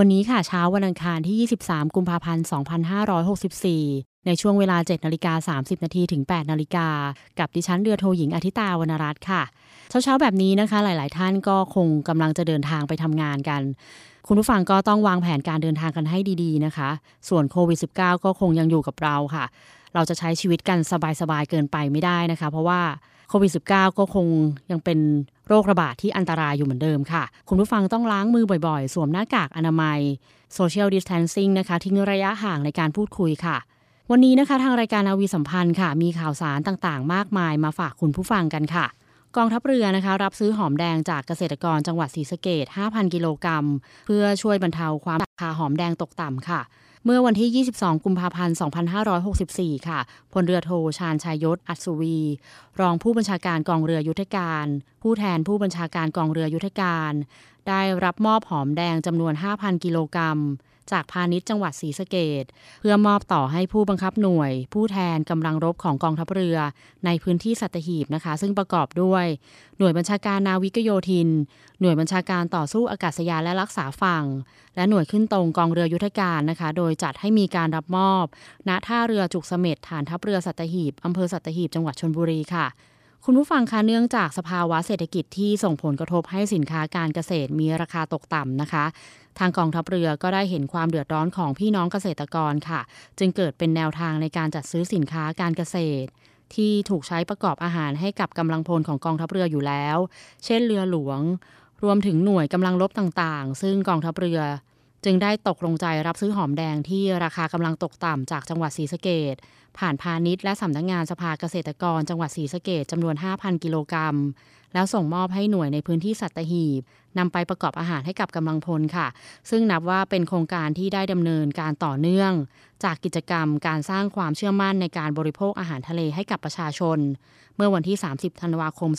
วันนี้ค่ะเช้าวันอังคารที่ 23 กุมภาพันธ์ 2564 ในช่วงเวลา 7 นาฬิกา 30 นาทีถึง 8 นาฬิกา กับดิฉันเรือโทหญิงอธิตาวรรณรัตน์ค่ะ เช้าๆ แบบนี้นะคะ หลาย ๆ ท่านก็คงกำลังจะเดินทางไปทำงานกัน คุณผู้ฟังก็ต้องวางแผนการเดินทางกันให้ดีๆ นะคะ ส่วนโควิด -19 ก็คงยังอยู่กับเราค่ะ เราจะใช้ชีวิตกันสบายๆ เกินไปไม่ได้นะคะ เพราะว่า โควิด -19 ก็คงยังเป็นโรคระบาดที่อันตรายอยู่เหมือนเดิมค่ะ คุณผู้ฟังต้องล้างมือบ่อยๆ สวมหน้ากากอนามัย Social Distancing นะคะ ทิ้งระยะห่างในการพูดคุยค่ะ วันนี้นะคะ ทางรายการนาวีสัมพันธ์ค่ะ มีข่าวสารต่างๆ มากมายมาฝากคุณผู้ฟังกันค่ะ กองทัพเรือนะคะ รับซื้อหอมแดงจากเกษตรกรจังหวัดศรีสะเกด5,000 กิโลกรัม เพื่อช่วยบรรเทาความราคาหอมแดงตกต่ำค่ะ เมื่อวันที่ 22 กุมภาพันธ์ 2564 ค่ะ พลเรือโทชาญชายยศ อัศวี รองผู้บัญชาการกองเรือยุทธการ ผู้แทนผู้บัญชาการกองเรือยุทธการ ได้รับมอบหอมแดงจำนวน 5,000 กิโลกรัม จากพาณิชย์จังหวัดศรีสะเกดเพื่อมอบต่อให้ผู้บังคับหน่วย ผู้แทนกำลังรบของกองทัพเรือ ในพื้นที่สัตหีบนะคะ ซึ่งประกอบด้วย หน่วยบัญชาการนาวิกโยธิน หน่วยบัญชาการต่อสู้อากาศยานและรักษาฝั่ง และหน่วยขึ้นตรงกองเรือยุทธการนะคะ โดยจัดให้มีการรับมอบณท่าเรือจุกเสม็ดฐานทัพเรือสัตหีบอำเภอสัตหีบจังหวัดชนบุรีค่ะคุณผู้ฟังคะเนื่องจากสภาวะเศรษฐกิจที่ส่งผลกระทบให้สินค้าการเกษตรมีราคาตกต่ำนะคะ ทางกองทัพเรือก็ได้เห็นความเดือดร้อนของพี่น้องเกษตรกรค่ะ จึงเกิดเป็นแนวทางในการจัดซื้อสินค้าการเกษตร ที่ถูกใช้ประกอบอาหารให้กับกำลังพลของกองทัพเรืออยู่แล้ว เช่นเรือหลวง รวมถึงหน่วยกำลังลบต่างๆ ซึ่งกองทัพเรือ จึงได้ตกลงใจรับซื้อหอมแดงที่ราคากำลังตกต่ำจากจังหวัดศรีสะเกดผ่านพาณิชย์และสำนักงงานสภาเกษตรกร จังหวัดศรีสะเกดจำนวน 5,000 กิโลกรัม แล้วส่งมอบให้หน่วยในพื้นที่สัตหีบนำไปประกอบอาหารให้กับกำลังพลค่ะ ซึ่งนับว่าเป็นโครงการที่ได้ดำเนินการต่อเนื่อง จากกิจกรรมการสร้างความเชื่อมั่นในการบริโภคอาหารทะเลให้กับประชาชน เมื่อวันที่ 30 ธันวาคม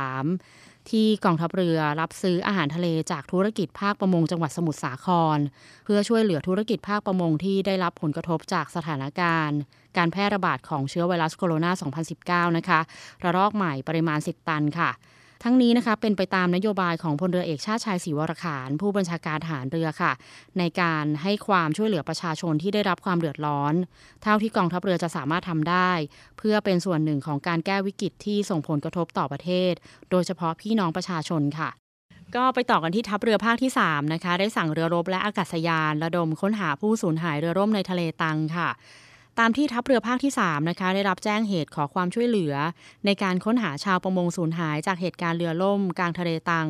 2563 ที่กองทัพเรือรับซื้ออาหารทะเลจากธุรกิจภาคประมงจังหวัดสมุทรสาคร เพื่อช่วยเหลือธุรกิจภาคประมงที่ได้รับผลกระทบจากสถานการณ์ การแพร่ระบาดของเชื้อไวรัสโคโรนา 2019 นะคะ ระลอกใหม่ปริมาณ 10 ตันค่ะ ทั้งนี้นะคะเป็นไปตามนโยบายของพลเรือเอกชาติชายศรีวรขานผู้บัญชาการฐานเรือค่ะ ในการให้ความช่วยเหลือประชาชนที่ได้รับความเดือดร้อน เท่าที่กองทัพเรือจะสามารถทำได้ เพื่อเป็นส่วนหนึ่งของการแก้วิกฤตที่ส่งผลกระทบต่อประเทศ โดยเฉพาะพี่น้องประชาชนค่ะก็ไปต่อกันที่ทัพเรือภาคที่ 3 นะคะ ได้สั่งเรือรบและอากาศยาน ระดมค้นหาผู้สูญหายเรือร่มในทะเลตังค่ะ ตามที่ทัพเรือภาคที่ 3 นะคะ ได้รับแจ้งเหตุขอความช่วยเหลือ ในการค้นหาชาวประมงสูญหายจากเหตุการณ์เรือล่ม กลางทะเลตัง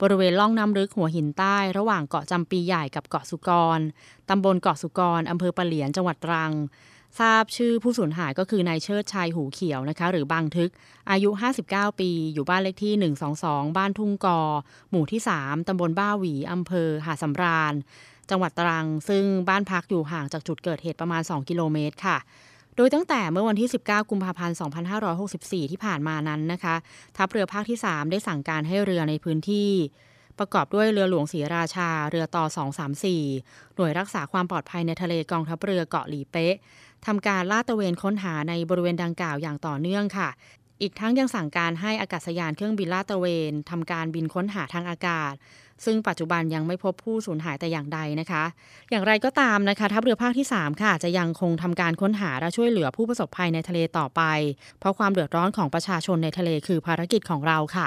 บริเวณล่องน้ำลึกหัวหินใต้ ระหว่างเกาะจำปีใหญ่กับเกาะสุกรตำบลเกาะสุกรอำเภอปะเหลียนจังหวัดตรัง ทราบชื่อผู้สูญหายก็คือนายเชิดชัยหูเขียวนะคะ หรือบางทึก อายุ 59 ปี อยู่บ้านเลขที่ 122 บ้านทุ่งกอ หมู่ที่ 3ตำบลบ้าหวีอำเภอหาดสำราญ จังหวัดตรัง ซึ่งบ้านพักอยู่ห่างจากจุดเกิดเหตุประมาณ 2 กิโลเมตรค่ะโดยตั้งแต่เมื่อวันที่ 19 กุมภาพันธ์ 2564 ที่ผ่านมานั้นนะคะ ทัพเรือภาคที่ 3 ได้สั่งการให้เรือในพื้นที่ ประกอบด้วยเรือหลวงศรีราชา เรือต่อ 234 หน่วยรักษาความปลอดภัยในทะเลกองทัพเรือเกาะหลีเป๊ะทำการลาดตระเวนค้นหาในบริเวณดังกล่าวอย่างต่อเนื่องค่ะ อีกทั้งยังสั่งการให้อากาศยานเครื่องบินลาดตระเวนทำการบินค้นหาทางอากาศ ซึ่งปัจจุบันยังไม่พบผู้สูญหายแต่อย่างใดนะคะ อย่างไรก็ตามนะคะทัพเรือภาคที่ 3 ค่ะ จะยังคงทำการค้นหาและช่วยเหลือผู้ประสบภัยในทะเลต่อไป เพราะความเดือดร้อนของประชาชนในทะเลคือภารกิจของเราค่ะ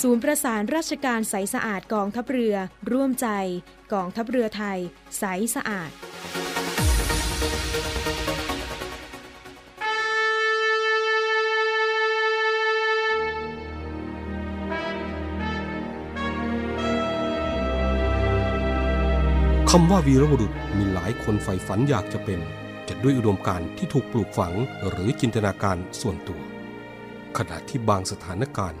ศูนย์ประสานราชการใสสะอาดกองทัพเรือ ร่วมใจ กองทัพเรือไทย ใสสะอาด คำว่าวีรบุรุษมีหลายคนใฝ่ฝันอยากจะเป็น จะด้วยอุดมการณ์ที่ถูกปลูกฝังหรือจินตนาการส่วนตัว ขณะที่บางสถานการณ์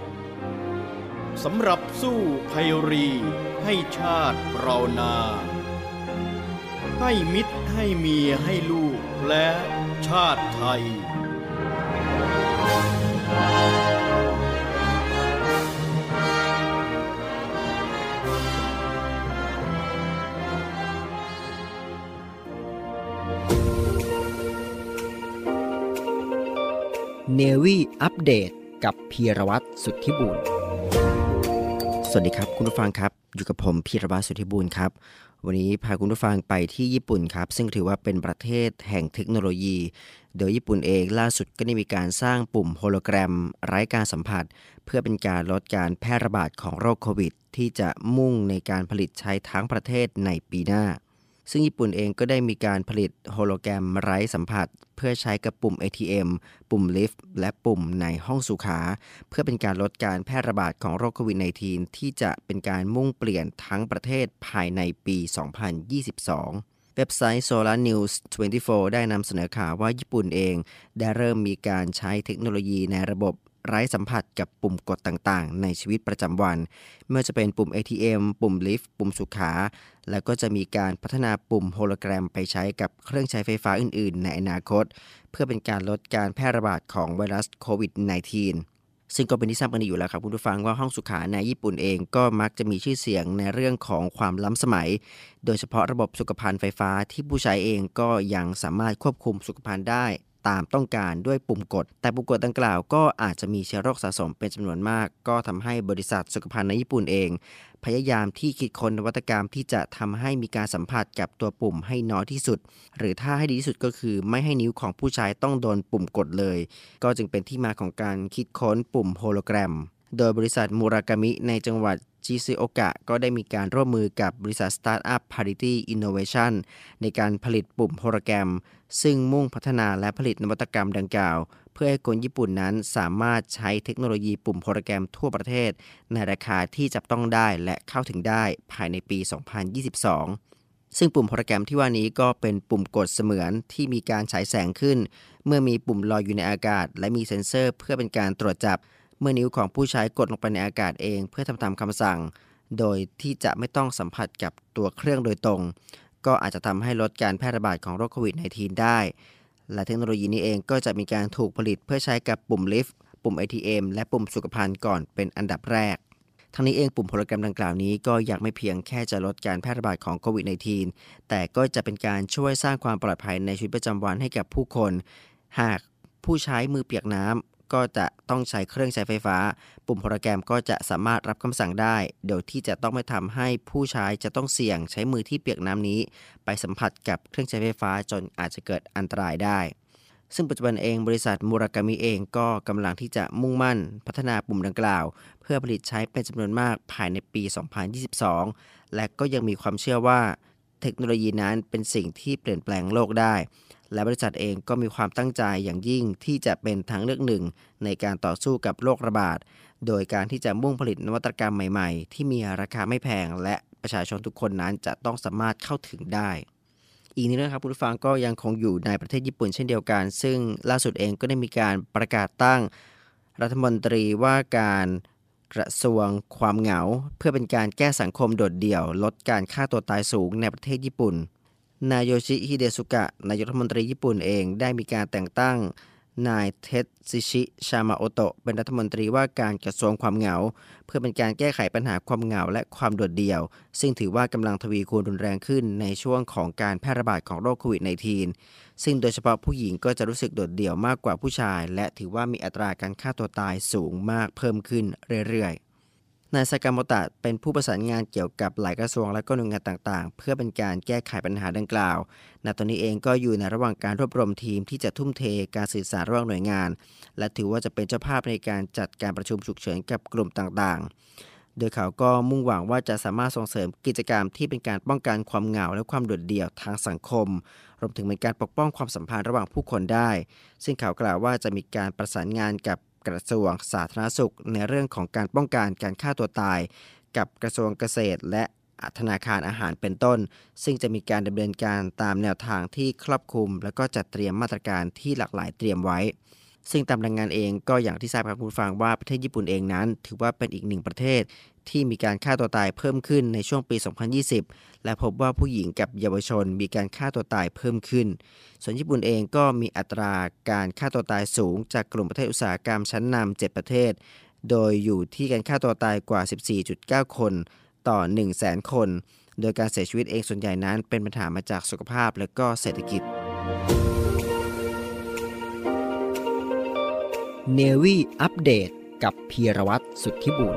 สำหรับสู้ภัยรี ให้ชาติเรานา ให้มิตรให้เมียให้ลูกและชาติไทยเนวี่อัปเดต กับพีรวัตรสุทธิบุญสวัสดีครับ คุณผู้ฟังครับ อยู่กับผมพีรวัตรสุทธิบุญครับ วันนี้พาคุณผู้ฟังไปที่ญี่ปุ่นครับ ซึ่งถือว่าเป็นประเทศแห่งเทคโนโลยี โดยญี่ปุ่นเองล่าสุดก็ได้มีการสร้างปุ่มโฮโลแกรม ไร้การสัมผัส เพื่อเป็นการลดการแพร่ระบาดของโรคโควิด ที่จะมุ่งในการผลิตใช้ทั้งประเทศในปีหน้า ซึ่งญี่ปุ่นเองก็ได้มีการผลิตโฮโลแกรมไร้สัมผัส เพื่อใช้กับปุ่ม ATM ปุ่มลิฟต์และปุ่มในห้องสุขา เพื่อเป็นการลดการแพร่ระบาดของโรคโควิด -19 ที่จะเป็นการมุ่งเปลี่ยนทั้งประเทศภายในปี 2022เว็บไซต์ Solar News 24 ได้นำเสนอข่าวว่าญี่ปุ่นเอง ได้เริ่มมีการใช้เทคโนโลยีในระบบ ไร้สัมผัสกับปุ่มกดต่างๆ ในชีวิตประจำวันไม่ว่าจะเป็นปุ่ม ATM ปุ่มลิฟต์ปุ่มสุขา แล้วก็จะมีการพัฒนาปุ่มโฮโลแกรมไปใช้กับเครื่องใช้ไฟฟ้าอื่น ๆ ในอนาคต เพื่อเป็นการลดการแพร่ระบาดของไวรัสโควิด -19 ซึ่งก็เป็นที่ทราบกันดีอยู่แล้วครับคุณผู้ฟังว่าห้องสุขาในญี่ปุ่นเองก็มักจะมีชื่อเสียงในเรื่องของความล้ำสมัย โดยเฉพาะระบบสุขภัณฑ์ไฟฟ้าที่ผู้ใช้เองก็ยังสามารถควบคุมสุขภัณฑ์ได้ ตามต้องการด้วยปุ่มกด แต่ปุ่มกดดังกล่าวก็อาจจะมีเชื้อโรคสะสมเป็นจำนวนมาก ก็ทำให้บริษัทสุขภัณฑ์ในญี่ปุ่นเอง พยายามที่คิดค้นนวัตกรรมที่จะทำให้มีการสัมผัสกับตัวปุ่มให้น้อยที่สุด หรือถ้าให้ดีที่สุดก็คือไม่ให้นิ้วของผู้ใช้ต้องโดนปุ่มกดเลย ก็จึงเป็นที่มาของการคิดค้นปุ่มโฮโลแกรม โดยบริษัทมูรากามิในจังหวัดชิซูโอกะก็ได้มีการร่วมมือกับบริษัทสตาร์ทอัพ Parity Innovation ในการผลิตปุ่มโฮโลแกรม ซึ่งมุ่งพัฒนาและผลิตนวัตกรรมดังกล่าว เพื่อให้คนญี่ปุ่นนั้นสามารถใช้เทคโนโลยีปุ่มโฮโลแกรมทั่วประเทศ ในราคาที่จับต้องได้และเข้าถึงได้ภายในปี 2022ซึ่งปุ่มโปรแกรมที่ว่านี้ก็เป็นปุ่มกดเสมือนที่มีการฉายแสงขึ้น เมื่อมีปุ่มลอยอยู่ในอากาศ และมีเซ็นเซอร์เพื่อเป็นการตรวจจับ เมื่อนิ้วของผู้ใช้กดลงไปในอากาศเอง เพื่อทำตามคำสั่ง โดยที่จะไม่ต้องสัมผัสกับตัวเครื่องโดยตรง ก็อาจจะทำให้ลดการแพร่ระบาดของโรคโควิด -19 ได้ และเทคโนโลยีนี้เองก็จะมีการถูกผลิตเพื่อใช้กับปุ่มลิฟต์ปุ่ม ATM และปุ่มสุขภัณฑ์ก่อนเป็นอันดับแรกทั้งนี้เองปุ่มโปรแกรมดังกล่าวนี้ก็อยากไม่เพียงแค่จะลดการแพร่ระบาดของโควิด -19 แต่ก็จะเป็นการช่วยสร้างความปลอดภัยในชีวิตประจำวันให้กับผู้คน หากผู้ใช้มือเปียกน้ำ ก็จะต้องใช้เครื่องใช้ไฟฟ้า ปุ่มโปรแกรมก็จะสามารถรับคำสั่งได้โดยที่จะต้องไม่ทำให้ผู้ใช้จะต้องเสี่ยงใช้มือที่เปียกน้ำนี้ ไปสัมผัสกับเครื่องใช้ไฟฟ้าจนอาจจะเกิดอันตรายได้ซึ่งปัจจุบันเองบริษัทมูรากามิเองก็กำลังที่จะมุ่งมั่นพัฒนาปุ่มดังกล่าว เพื่อผลิตใช้เป็นจำนวนมากภายในปี 2022 และก็ยังมีความเชื่อว่า เทคโนโลยีนั้นเป็นสิ่งที่เปลี่ยนแปลงโลกได้ และบริษัทเองก็มีความตั้งใจอย่างยิ่งที่จะเป็นทางเลือกหนึ่ง ในการต่อสู้กับโรคระบาด โดยการที่จะมุ่งผลิตนวัตกรรมใหม่ๆ ที่มีราคาไม่แพง และประชาชนทุกคนนั้นจะต้องสามารถเข้าถึงได้อีกนิดนะครับคุณผู้ฟังก็ยังคงอยู่ในประเทศญี่ปุ่นเช่นเดียวกัน ซึ่งล่าสุดเองก็ได้มีการประกาศตั้ง รัฐมนตรีว่าการกระทรวงความเหงา เพื่อเป็นการแก้สังคมโดดเดี่ยว ลดการฆ่าตัวตายสูงในประเทศญี่ปุ่น นายโยชิฮิเดะ ซูงะ นายกรัฐมนตรีญี่ปุ่นเองได้มีการแต่งตั้ง นายเท็ตสึชิ ซากาโมโตะเป็นรัฐมนตรีว่าการกระทรวงความเหงา เพื่อเป็นการแก้ไขปัญหาความเหงาและความโดดเดี่ยว ซึ่งถือว่ากำลังทวีคูณรุนแรงขึ้นในช่วงของการแพร่ระบาดของโรคโควิด -19 ซึ่งโดยเฉพาะผู้หญิงก็จะรู้สึกโดดเดี่ยวมากกว่าผู้ชาย และถือว่ามีอัตราการฆ่าตัวตายสูงมากเพิ่มขึ้นเรื่อยๆ นายสากามตะเป็นผู้ประสานงานเกี่ยวกับหลายกระทรวงและก็หน่วยงานต่างๆ เพื่อเป็นการแก้ไขปัญหาดังกล่าวณตอนนี้เองก็อยู่ในระหว่างการรวบรวมทีมที่จะทุ่มเทการสื่อสารระหว่างหน่วยงาน และถือว่าจะเป็นเจ้าภาพในการจัดการประชุมฉุกเฉินกับกลุ่มต่างๆโดยเขาก็มุ่งหวังว่าจะสามารถส่งเสริมกิจกรรมที่เป็นการป้องกันความเหงาและความโดดเดี่ยวทางสังคม รวมถึงเป็นการปกป้องความสัมพันธ์ระหว่างผู้คนได้ ซึ่งเขากล่าวว่าจะมีการประสานงานกับ กระทรวงสาธารณสุข ในเรื่องของการป้องกันการฆ่าตัวตาย กับกระทรวงเกษตร และธนาคารอาหารเป็นต้น ซึ่งจะมีการดำเนินการตามแนวทางที่ครอบคลุม และก็จัดเตรียมมาตรการที่หลากหลายเตรียมไว้ ซึ่งตามรายงานเองก็อย่างที่ทราบครับคุณผู้ฟังว่าประเทศญี่ปุ่นเองนั้น ถือว่าเป็นอีกหนึ่งประเทศ ที่มีการฆ่าตัวตายเพิ่มขึ้นในช่วงปี 2020 และพบว่าผู้หญิงกับเยาวชนมีการฆ่าตัวตายเพิ่มขึ้น ส่วนญี่ปุ่นเองก็มีอัตราการฆ่าตัวตายสูง จากกลุ่มประเทศอุตสาหกรรมชั้นนำ7ประเทศ โดยอยู่ที่การฆ่าตัวตายกว่า 14.9 คนต่อ 100,000 คน โดยการเสียชีวิตเองส่วนใหญ่นั้นเป็นปัญหามาจากสุขภาพและก็เศรษฐกิจ เนวี่อัปเดตกับพีรวัตรสุทธิบุญ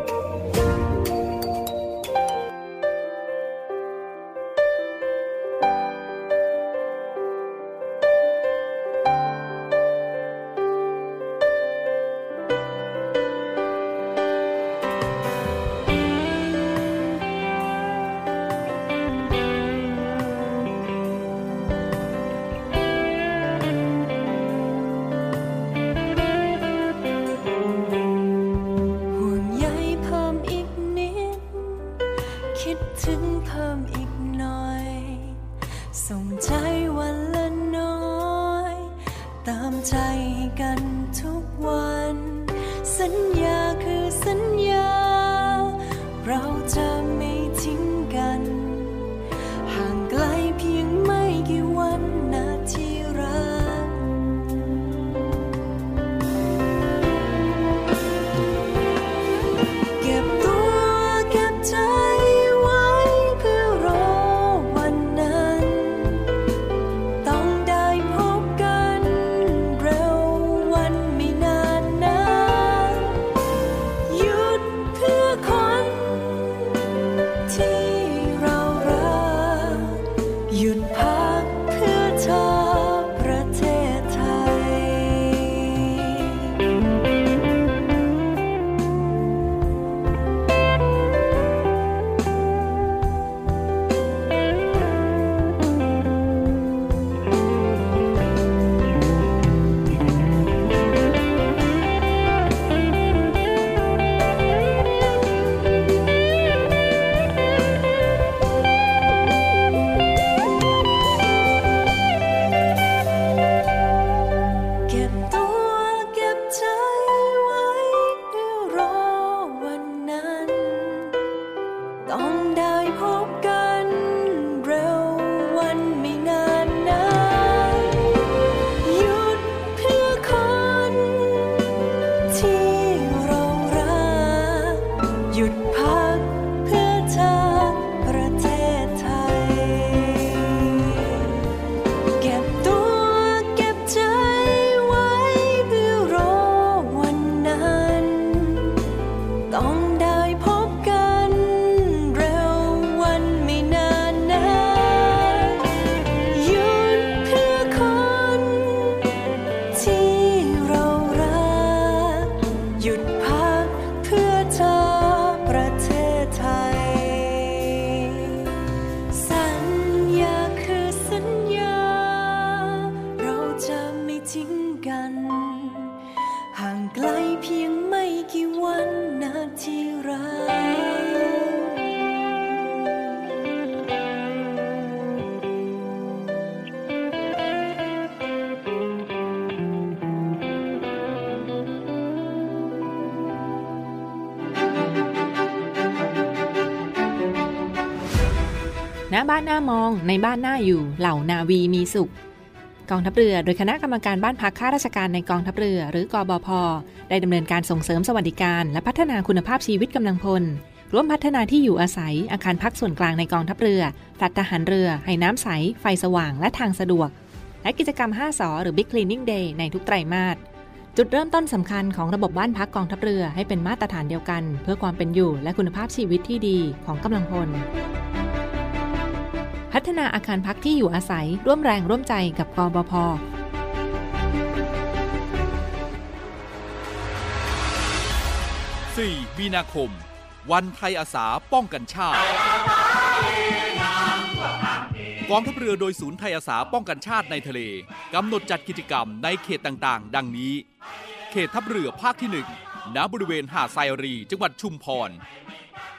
ณบ้านหน้ามองในบ้านหน้าอยู่เหล่านาวีมีสุข กองทัพเรือโดยคณะกรรมการบ้านพักข้าราชการในกองทัพเรือ หรือกอบพได้ดำเนินการส่งเสริมสวัสดิการ และพัฒนาคุณภาพชีวิตกำลังพลร่วมพัฒนาที่อยู่อาศัย อาคารพักส่วนกลางในกองทัพเรือแฟลตทหารเรือ ให้น้ำใส ไฟสว่างและทางสะดวก และกิจกรรม 5สอหรือ Big Cleaning Day ในทุกไตรมาสจุดเริ่มต้นสำคัญของระบบบ้านพักกองทัพเรือให้เป็นมาตรฐานเดียวกัน เพื่อความเป็นอยู่และคุณภาพชีวิตที่ดีของกำลังพล พัฒนาอาคารพักที่อยู่อาศัยร่วมแรงร่วมใจกับกบพ4มีนาคม วันไทยอาสาป้องกันชาติ กองทัพเรือโดยศูนย์ไทยอาสาป้องกันชาติในทะเลกำหนดจัดกิจกรรมในเขตต่างๆ ดังนี้ เขตทัพเรือภาคที่1ณบริเวณหาดไซรี จังหวัดชุมพร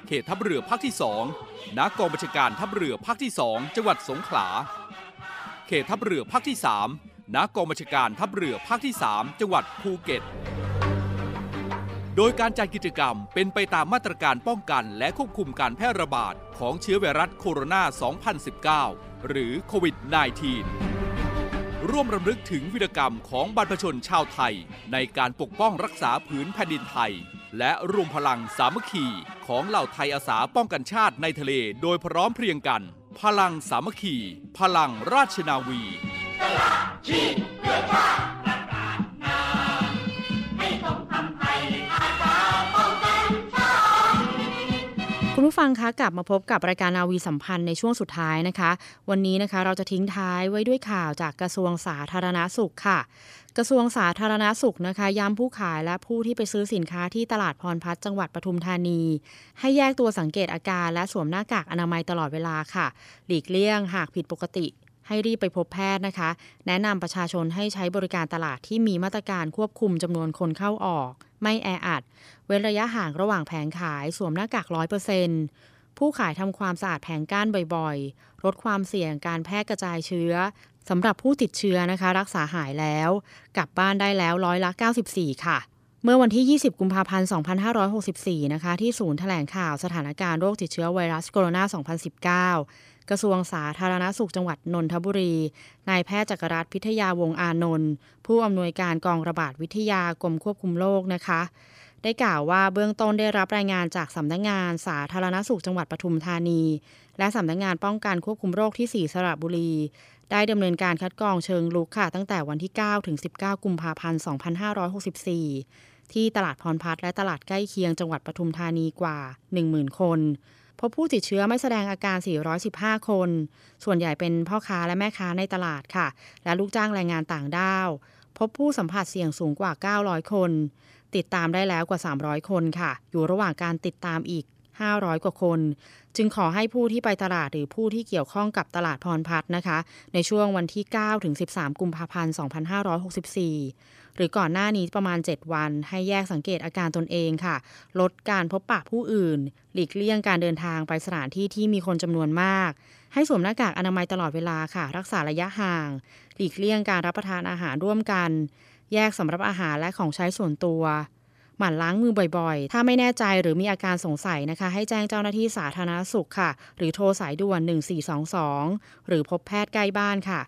เขตทัพเรือภาคที่2ณกองบัญชาการทัพเรือภาคที่ 2 จังหวัดสงขลา เขตทัพเรือภาคที่3ณกองบัญชาการทัพเรือภาคที่ 3 จังหวัดภูเก็ต โดยการจัดกิจกรรมเป็นไปตามมาตรการป้องกันและควบคุมการแพร่ระบาดของเชื้อไวรัสโคโรนา 2019 หรือโควิด -19 ร่วมรำลึกถึงวีรกรรมของบรรพชนชาวไทย ในการปกป้องรักษาผืนแผ่นดินไทย และรวมพลังสามัคคีของเหล่าไทยอาสาป้องกันชาติในทะเลโดยพร้อมเพรียงกัน พลังสามัคคี พลังราชนาวีคุณผู้ฟังคะกลับมาพบกับรายการนาวีสัมพันธ์ในช่วงสุดท้ายนะคะ วันนี้นะคะเราจะทิ้งท้ายไว้ด้วยข่าวจากกระทรวงสาธารณาสุขค่ะ กระทรวงสาธารณาสุขนะคะย้ำผู้ขายและผู้ที่ไปซื้อสินค้าที่ตลาดพรพัฒน์จังหวัดปทุมธานี ให้แยกตัวสังเกตอาการและสวมหน้ากากอนามัยตลอดเวลาค่ะ หลีกเลี่ยงหากผิดปกติ ให้รีบไปพบแพทย์นะคะ แนะนำประชาชนให้ใช้บริการตลาดที่มีมาตรการควบคุมจำนวนคนเข้าออก ไม่แออัด เว้นระยะห่างระหว่างแผงขาย สวมหน้ากากร้อยเปอร์เซ็นต์ผู้ขายทำความสะอาดแผงก้านบ่อยๆ ลดความเสี่ยงการแพร่กระจายเชื้อ สำหรับผู้ติดเชื้อนะคะ รักษาหายแล้วกลับบ้านได้แล้วร้อยละ 94 ค่ะ เมื่อวันที่ 20 กุมภาพันธ์ 2564 นะคะ ที่ศูนย์แถลงข่าวสถานการณ์โรคติดเชื้อไวรัสโคโรนา 2019 กระทรวงสาธารณสุขจังหวัดนนทบุรี นายแพทย์จักรรัตน์พิทยาวงอานนท์ผู้อำนวยการกองระบาดวิทยากรมควบคุมโรคนะคะได้กล่าวว่าเบื้องต้นได้รับรายงานจากสำนักงงานสาธารณสุขจังหวัดปทุมธานี และสำนักงงานป้องกันควบคุมโรคที่ 4 สระบุรี ได้ดำเนินการคัดกรองเชิงลุกค่ะตั้งแต่วันที่ 9 ถึง 19 กุมภาพันธ์ 2564 ที่ตลาดพรพัฒและตลาดใกล้เคียงจังหวัดปทุมธานีกว่า 10,000 คน พบผู้ติดเชื้อไม่แสดงอาการ 415 คน ส่วนใหญ่เป็นพ่อค้าและแม่ค้าในตลาดค่ะ และลูกจ้างแรงงานต่างด้าว พบผู้สัมผัสเสี่ยงสูงกว่า 900 คน ติดตามได้แล้วกว่า 300 คนค่ะ อยู่ระหว่างการติดตามอีก 500 กว่าคน จึงขอให้ผู้ที่ไปตลาดหรือผู้ที่เกี่ยวข้องกับตลาดพรพัฒน์นะคะ ในช่วงวันที่9ถึง13 กุมภาพันธ์ 2564 หรือก่อนหน้านี้ประมาณ 7 วัน ให้แยกสังเกตอาการตนเองค่ะ ลดการพบปะผู้อื่น หลีกเลี่ยงการเดินทางไปสถานที่ที่มีคนจำนวนมาก ให้สวมหน้ากากอนามัยตลอดเวลาค่ะ รักษาระยะห่าง หลีกเลี่ยงการรับประทานอาหารร่วมกัน แยกสำหรับอาหารและของใช้ส่วนตัว หมั่นล้างมือบ่อยๆ ถ้าไม่แน่ใจหรือมีอาการสงสัยนะคะ ให้แจ้งเจ้าหน้าที่สาธารณสุขค่ะ หรือโทรสายด่วน 1422 หรือพบแพทย์ใกล้บ้านค่ะ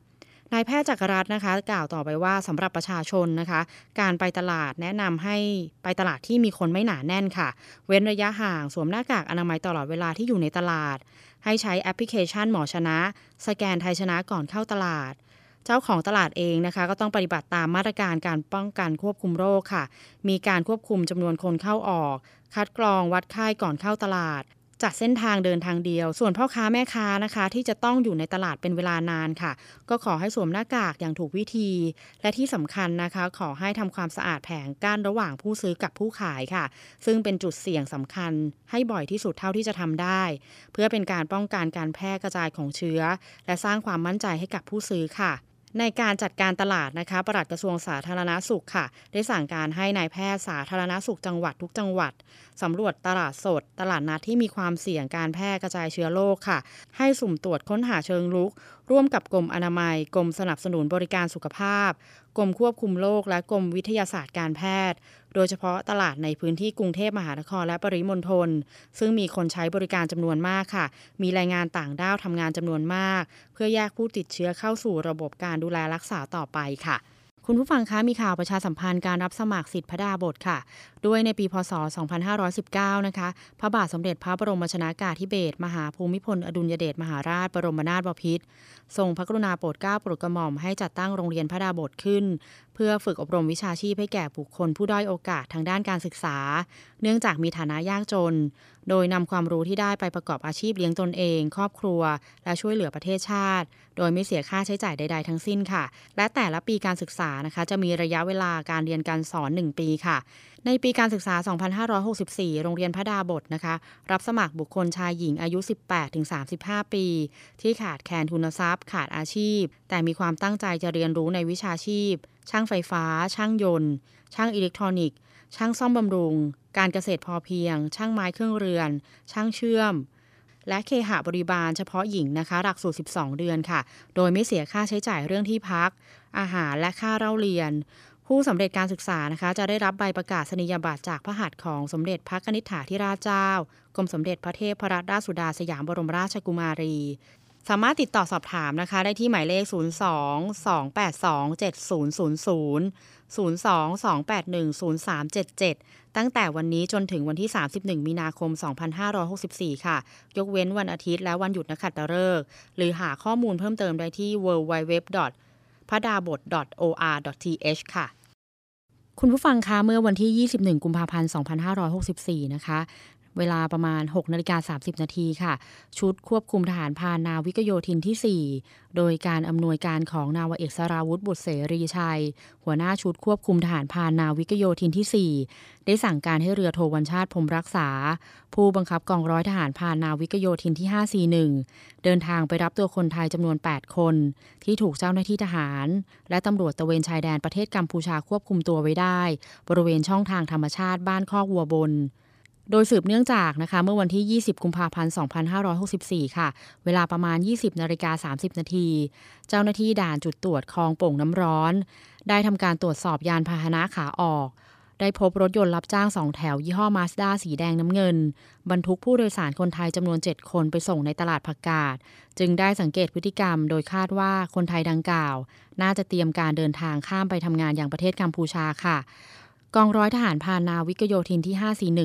นายแพทย์จักรรัตน์นะคะ กล่าวต่อไปว่าสำหรับประชาชนนะคะ การไปตลาดแนะนำให้ไปตลาดที่มีคนไม่หนาแน่นค่ะ เว้นระยะห่างสวมหน้ากากอนามัยตลอดเวลาที่อยู่ในตลาด ให้ใช้แอปพลิเคชันหมอชนะ สแกนไทยชนะก่อนเข้าตลาด เจ้าของตลาดเองนะคะ ก็ต้องปฏิบัติตามมาตรการการป้องกันควบคุมโรคค่ะ มีการควบคุมจำนวนคนเข้าออก คัดกรองวัดไข้ก่อนเข้าตลาดจัดเส้นทางเดินทางเดียว ส่วนพ่อค้าแม่ค้านะคะ ที่จะต้องอยู่ในตลาดเป็นเวลานานค่ะ ก็ขอให้สวมหน้ากากอย่างถูกวิธี และที่สำคัญนะคะ ขอให้ทำความสะอาดแผงกั้นระหว่างผู้ซื้อกับผู้ขายค่ะ ซึ่งเป็นจุดเสี่ยงสำคัญ ให้บ่อยที่สุดเท่าที่จะทำได้ เพื่อเป็นการป้องกันการแพร่กระจายของเชื้อ และสร้างความมั่นใจให้กับผู้ซื้อค่ะ ในการจัดการตลาดนะคะปลัดกระทรวงสาธารณาสุขค่ะ ได้สั่งการให้นายแพทย์สาธารณาสุขจังหวัดทุกจังหวัดสำรวจตลาดสด ตลาดนัดที่มีความเสี่ยงการแพร่กระจายเชื้อโรคค่ะ ให้สุ่มตรวจค้นหาเชิงลุก ร่วมกับกรมอนามัย กรมสนับสนุนบริการสุขภาพ กรมควบคุมโรคและกรมวิทยาศาสตร์การแพทย์ โดยเฉพาะตลาดในพื้นที่กรุงเทพมหานครและปริมณฑลซึ่งมีคนใช้บริการจำนวนมากค่ะ มีแรงงานต่างด้าวทำงานจำนวนมาก เพื่อแยกผู้ติดเชื้อเข้าสู่ระบบการดูแลรักษาต่อไปค่ะคุณผู้ฟังคะมีข่าวประชาสัมพันธ์การรับสมัครสิทธิพระดาบทค่ะ ด้วยในปีพศ 2519 นะคะ พระบาทสมเด็จพระบรมชนากาธิเบศรมหาภูมิพล อดุลยเดชมหาราชบรมนาถบพิตรทรงพระกรุณาโปรดเกล้าโปรดกระหม่อมให้จัดตั้งโรงเรียนพระดาบทขึ้น เพื่อฝึกอบรมวิชาชีพให้แก่บุคคลผู้ด้อยโอกาสทางด้านการศึกษา เนื่องจากมีฐานะยากจน โดยนำความรู้ที่ได้ไปประกอบอาชีพเลี้ยงตนเอง ครอบครัว และช่วยเหลือประเทศชาติ โดยไม่เสียค่าใช้จ่ายใด ๆ ทั้งสิ้นค่ะ และแต่ละปีการศึกษานะคะ จะมีระยะเวลาการเรียนการสอน 1 ปีค่ะ ในปีการศึกษา 2564 โรงเรียนพระดาบทนะคะ รับสมัครบุคคลชายหญิงอายุ 18-35 ปี ที่ขาดแคลนทุนทรัพย์ ขาดอาชีพ แต่มีความตั้งใจจะเรียนรู้ในวิชาชีพ ช่างไฟฟ้า ช่างยนต์ ช่างอิเล็กทรอนิกส์ ช่างซ่อมบำรุง การเกษตรพอเพียง ช่างไม้เครื่องเรือน ช่างเชื่อม และเคหะบริบาลเฉพาะหญิงนะคะ หลักสูตร 12 เดือนค่ะ โดยไม่เสียค่าใช้จ่ายเรื่องที่พัก อาหารและค่าเล่าเรียน ผู้สำเร็จการศึกษานะคะ จะได้รับใบประกาศนียบัตรจากพระหัตถ์ของสมเด็จพระนิษฐาธิราชเจ้ากรมสมเด็จพระเทพรัตนราชสุดาสยามบรมราชกุมารี สามารถติดต่อสอบถามนะคะ ได้ที่หมายเลข 02 282 7000 02 281 0377 ตั้งแต่วันนี้จนถึงวันที่ 31 มีนาคม 2564 ค่ะ ยกเว้นวันอาทิตย์และวันหยุดนักขัตฤกษ์หรือหาข้อมูลเพิ่มเติมได้ที่ www. พระดาบท .or.th ค่ะ คุณผู้ฟังคะเมื่อวันที่ 21 กุมภาพันธ์ 2564 นะคะ เวลาประมาณ 6นาฬิกา30 นาทีค่ะ ชุดควบคุมทหารพานาวิกโยธินที่ 4 โดยการอำนวยการของนาวเอกสราวุธบุตรเสรีชัย หัวหน้าชุดควบคุมทหารพานาวิกโยธินที่ 4 ได้สั่งการให้เรือโทวันชาติพรมรักษา ผู้บังคับกองร้อยทหารพานาวิกโยธินที่ 541 เดินทางไปรับตัวคนไทยจำนวน 8 คน ที่ถูกเจ้าหน้าที่ทหาร และตำรวจตะเวนชายแดนประเทศกัมพูชาควบคุมตัวไว้ได้ บริเวณช่องทางธรรมชาติบ้านคอกวัวบน โดยสืบเนื่องจากนะคะเมื่อวันที่ 20 กุมภาพันธ์ 2564 ค่ะ เวลาประมาณ 20นาฬิกา30 นาที เจ้าหน้าที่ด่านจุดตรวจคลองโป่งน้ำร้อน ได้ทำการตรวจสอบยานพาหนะขาออก ได้พบรถยนต์รับจ้างสองแถวยี่ห้อมาสด้าสีแดงน้ำเงิน บรรทุกผู้โดยสารคนไทยจำนวน 7 คนไปส่งในตลาดผักกาด จึงได้สังเกตพฤติกรรม โดยคาดว่าคนไทยดังกล่าว น่าจะเตรียมการเดินทางข้ามไปทำงานอย่างประเทศกัมพูชาค่ะ กองร้อยทหารพานาวิกโยธินที่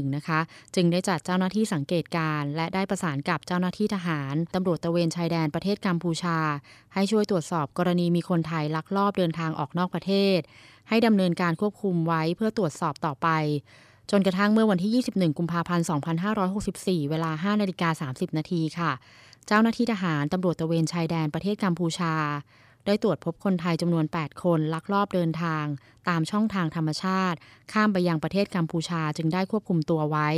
541 นะคะ จึงได้จัดเจ้าหน้าที่สังเกตการ และได้ประสานกับเจ้าหน้าที่ทหาร ตำรวจตะเวนชายแดนประเทศกัมพูชา ให้ช่วยตรวจสอบกรณีมีคนไทยลักลอบเดินทางออกนอกประเทศ ให้ดำเนินการควบคุมไว้เพื่อตรวจสอบต่อไป จนกระทั่งเมื่อวันที่ 21 กุมภาพันธ์ 2564 เวลา 5 นาฬิกา 30 นาทีค่ะ เจ้าหน้าที่ทหารตำรวจตะเวนชายแดนประเทศกัมพูชา ได้ตรวจพบคนไทยจำนวน 8 คนลักลอบเดินทาง ตามช่องทางธรรมชาติ ข้ามไปยังประเทศกัมพูชาจึงได้ควบคุมตัวไว้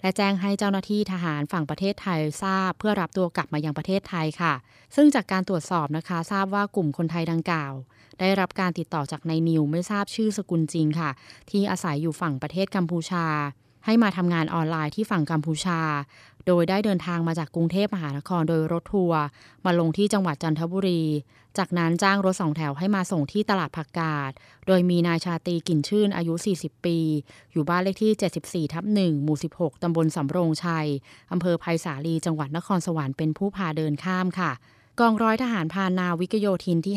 และแจ้งให้เจ้าหน้าที่ทหารฝั่งประเทศไทยทราบ เพื่อรับตัวกลับมายังประเทศไทยค่ะ ซึ่งจากการตรวจสอบนะคะทราบว่ากลุ่มคนไทยดังกล่าว ได้รับการติดต่อจากนายนิวไม่ทราบชื่อสกุลจริงค่ะ ที่อาศัยอยู่ฝั่งประเทศกัมพูชา ให้มาทำงานออนไลน์ที่ฝั่งกัมพูชา โดยได้เดินทางมาจากกรุงเทพมหานครโดยรถทัวร์มาลงที่จังหวัดจันทบุรี จากนั้นจ้างรถสองแถวให้มาส่งที่ตลาดผักกาด โดยมีนายชาตีกิ่นชื่นอายุ 40 ปี อยู่บ้านเลขที่ 74 ทับ1หมู่ 16 ตำบลสำโรงชัย อำเภอไผ่สาลีจังหวัดนครสวรรค์เป็นผู้พาเดินข้ามค่ะ กองร้อยทหารพานาวิกโยธินที่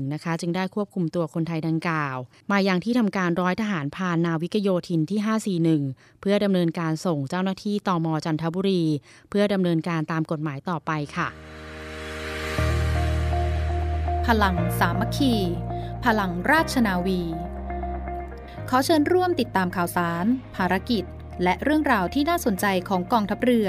541 นะคะ จึงได้ควบคุมตัวคนไทยดังกล่าว มายังที่ทำการร้อยทหารพานาวิกโยธินที่ 541 เพื่อดำเนินการส่งเจ้าหน้าที่ตอมจันทบุรี เพื่อดำเนินการตามกฎหมายต่อไปค่ะ พลังสามัคคี พลังราชนาวี ขอเชิญร่วมติดตามข่าวสาร ภารกิจ และเรื่องราวที่น่าสนใจของกองทัพเรือ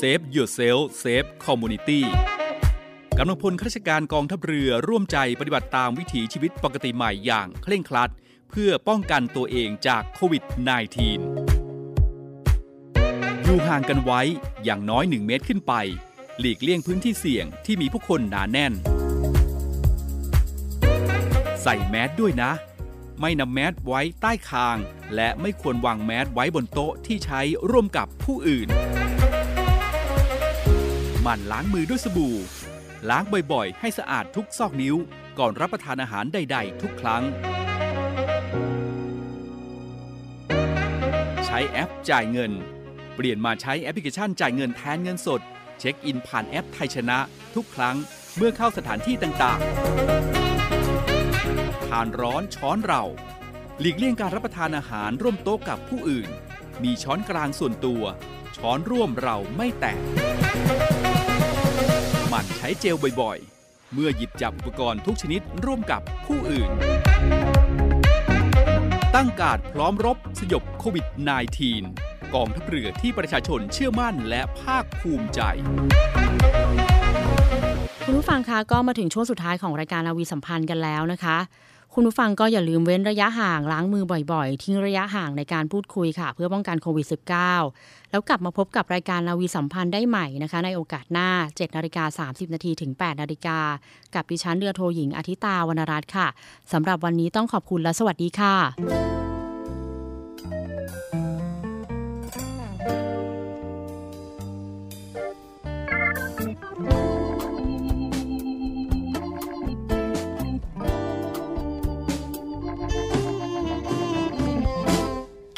Save Yourself Save Community กำลังพลข้าราชการกองทัพเรือร่วมใจปฏิบัติตามวิถีชีวิตปกติใหม่อย่างเคร่งครัด เพื่อป้องกันตัวเองจากโควิด -19 อยู่ห่างกันไว้อย่างน้อย 1 เมตรขึ้นไป หลีกเลี่ยงพื้นที่เสี่ยงที่มีผู้คนหนาแน่น ใส่แมสด้วยนะ ไม่นำแมสไว้ใต้คาง และไม่ควรวางแมสก์ไว้บนโต๊ะที่ใช้ร่วมกับผู้อื่น หมั่นล้างมือด้วยสบู่ ล้างบ่อยๆ ให้สะอาดทุกซอกนิ้ว ก่อนรับประทานอาหารใด ๆ ทุกครั้ง ใช้แอปจ่ายเงิน เปลี่ยนมาใช้แอปพลิเคชันจ่ายเงินแทนเงินสด เช็คอินผ่านแอปไทยชนะ ทุกครั้งเมื่อเข้าสถานที่ต่างๆ ทานร้อนช้อนเรา หลีกเลี่ยงการรับประทานอาหารร่วมโต๊ะกับผู้อื่น มีช้อนกลางส่วนตัว ช้อนร่วมเราไม่แตก มั่นใช้เจลบ่อยๆ เมื่อหยิบจับอุปกรณ์ทุกชนิดร่วมกับผู้อื่น ตั้งการพร้อมรบสยบโควิด -19 กองทัพเรือที่ประชาชนเชื่อมั่นและภาคภูมิใจคุณผู้ฟังคะก็มาถึงช่วงสุดท้ายของรายการนาวีสัมพันธ์กันแล้วนะคะ คุณผู้ฟังก็อย่าลืมเว้นระยะห่างล้างมือบ่อยๆ ทิ้งระยะห่างในการพูดคุยค่ะ เพื่อป้องกันโควิด -19 แล้วกลับมาพบกับรายการนาวีสัมพันธ์ได้ใหม่นะคะ ในโอกาสหน้า 7นาฬิกา30 นาทีถึง 8นาฬิกากับดิฉันเรือโทหญิงอาทิตาวรรณรัตน์ค่ะสำหรับวันนี้ต้องขอบคุณและสวัสดีค่ะ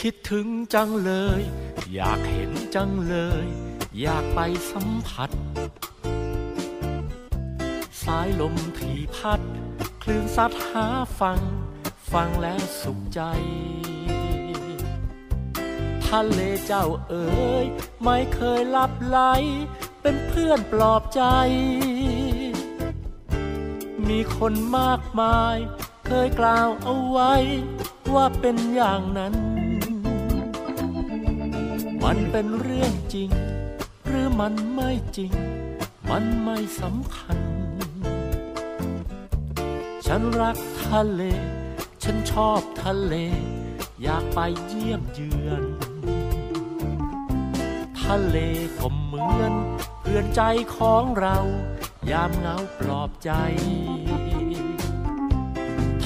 คิดถึงจังเลย อยากเห็นจังเลย อยากไปสัมผัส สายลมทีพัด คลื่นซัดหาฟัง ฟังแล้วสุขใจ ทะเลเจ้าเอ๋ยไม่เคยลับไหล เป็นเพื่อนปลอบใจ มีคนมากมาย เคยกล่าวเอาไว้ ว่าเป็นอย่างนั้น มันเป็นเรื่องจริง หรือมันไม่จริง มันไม่สำคัญ ฉันรักทะเล ฉันชอบทะเล อยากไปเยี่ยมเยือน ทะเลก็เหมือนเพื่อนใจของเรา ยามเหงาปลอบใจ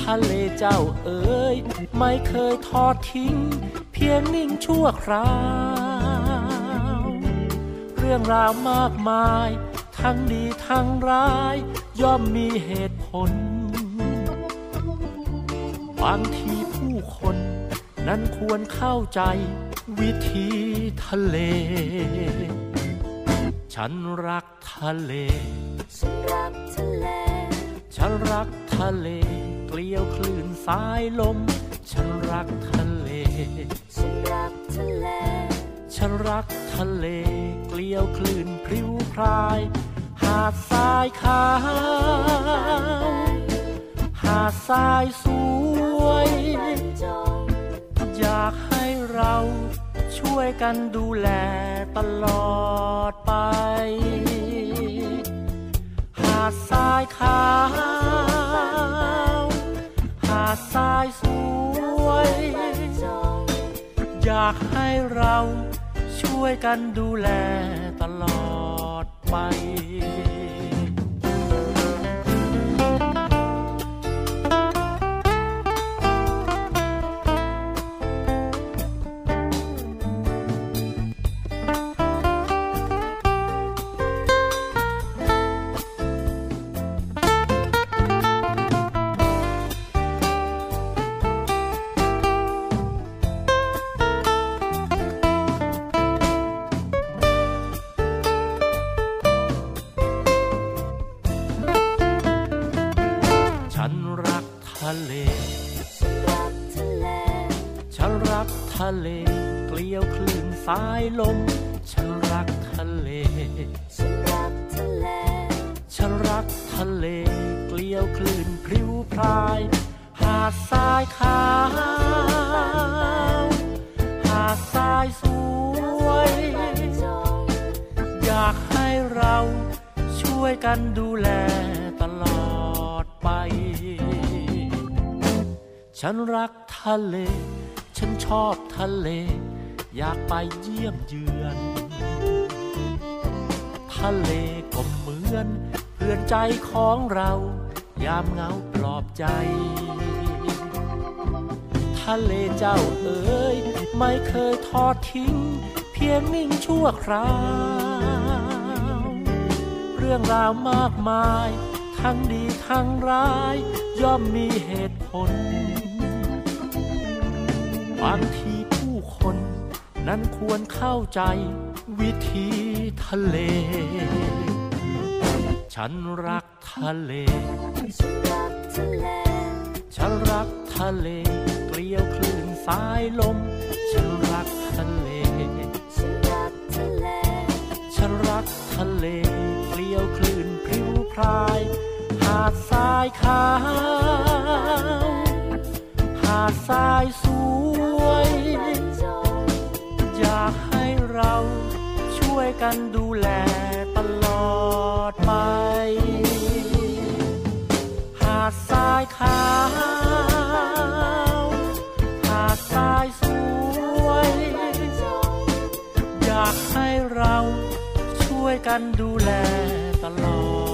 ทะเลเจ้าเอ๋ยไม่เคยทอดทิ้ง เพียงนิ่งชั่วคราว รื่องราวมากมาย ทั้งดีทั้งร้าย ย่อมมีเหตุผล บางทีผู้คน นั้นควรเข้าใจวิธีทะเล ฉันรักทะเล ฉันรักทะเล ฉันรักทะเล เกลียวคลื่นสายลม ฉันรักทะเล ฉันรักทะเล ฉันรักทะเล เกลียวคลื่นพริ้วพราย หาดทรายขาว หาดทรายสวย อยากให้เราช่วยกันดูแลตลอดไป หาดทรายขาว หาดทรายสวย อยากให้เรา วยกันดูแลตลอดไปายลม ฉันรักทะเล ฉันรักทะเล ฉันรักทะเล เกลียวคลื่นพริ้วพราย หาดทรายขาว หาดทรายสวย อยากให้เราช่วยวยกันดูแลตลอดไป ฉันรักทะเล ฉันชอบทะเล อยากไปเยี่ยมเยือน ทะเลก็เหมือน เพื่อนใจของเรา ยามเหงาปลอบใจ ทะเลเจ้าเอ๋ยไม่เคยทอดทิ้ง เพียงนิ่งชั่วคราว เรื่องราวมากมาย ทั้งดีทั้งร้าย ย่อมมีเหตุผลบางที นั้นควรเข้าใจวิธีทะเล ฉันรักทะเล ฉันรักทะเล เกลียวคลื่นสายลม ฉันรักทะเล ฉันรักทะเล เกลียวคลื่นพริ้วพราย หาดทรายขาว หาดทรายสวย เราช่วยกันดูแลตลอดไป หาดทรายขาว หาดทรายสวย อยากให้เราช่วยกันดูแลตลอด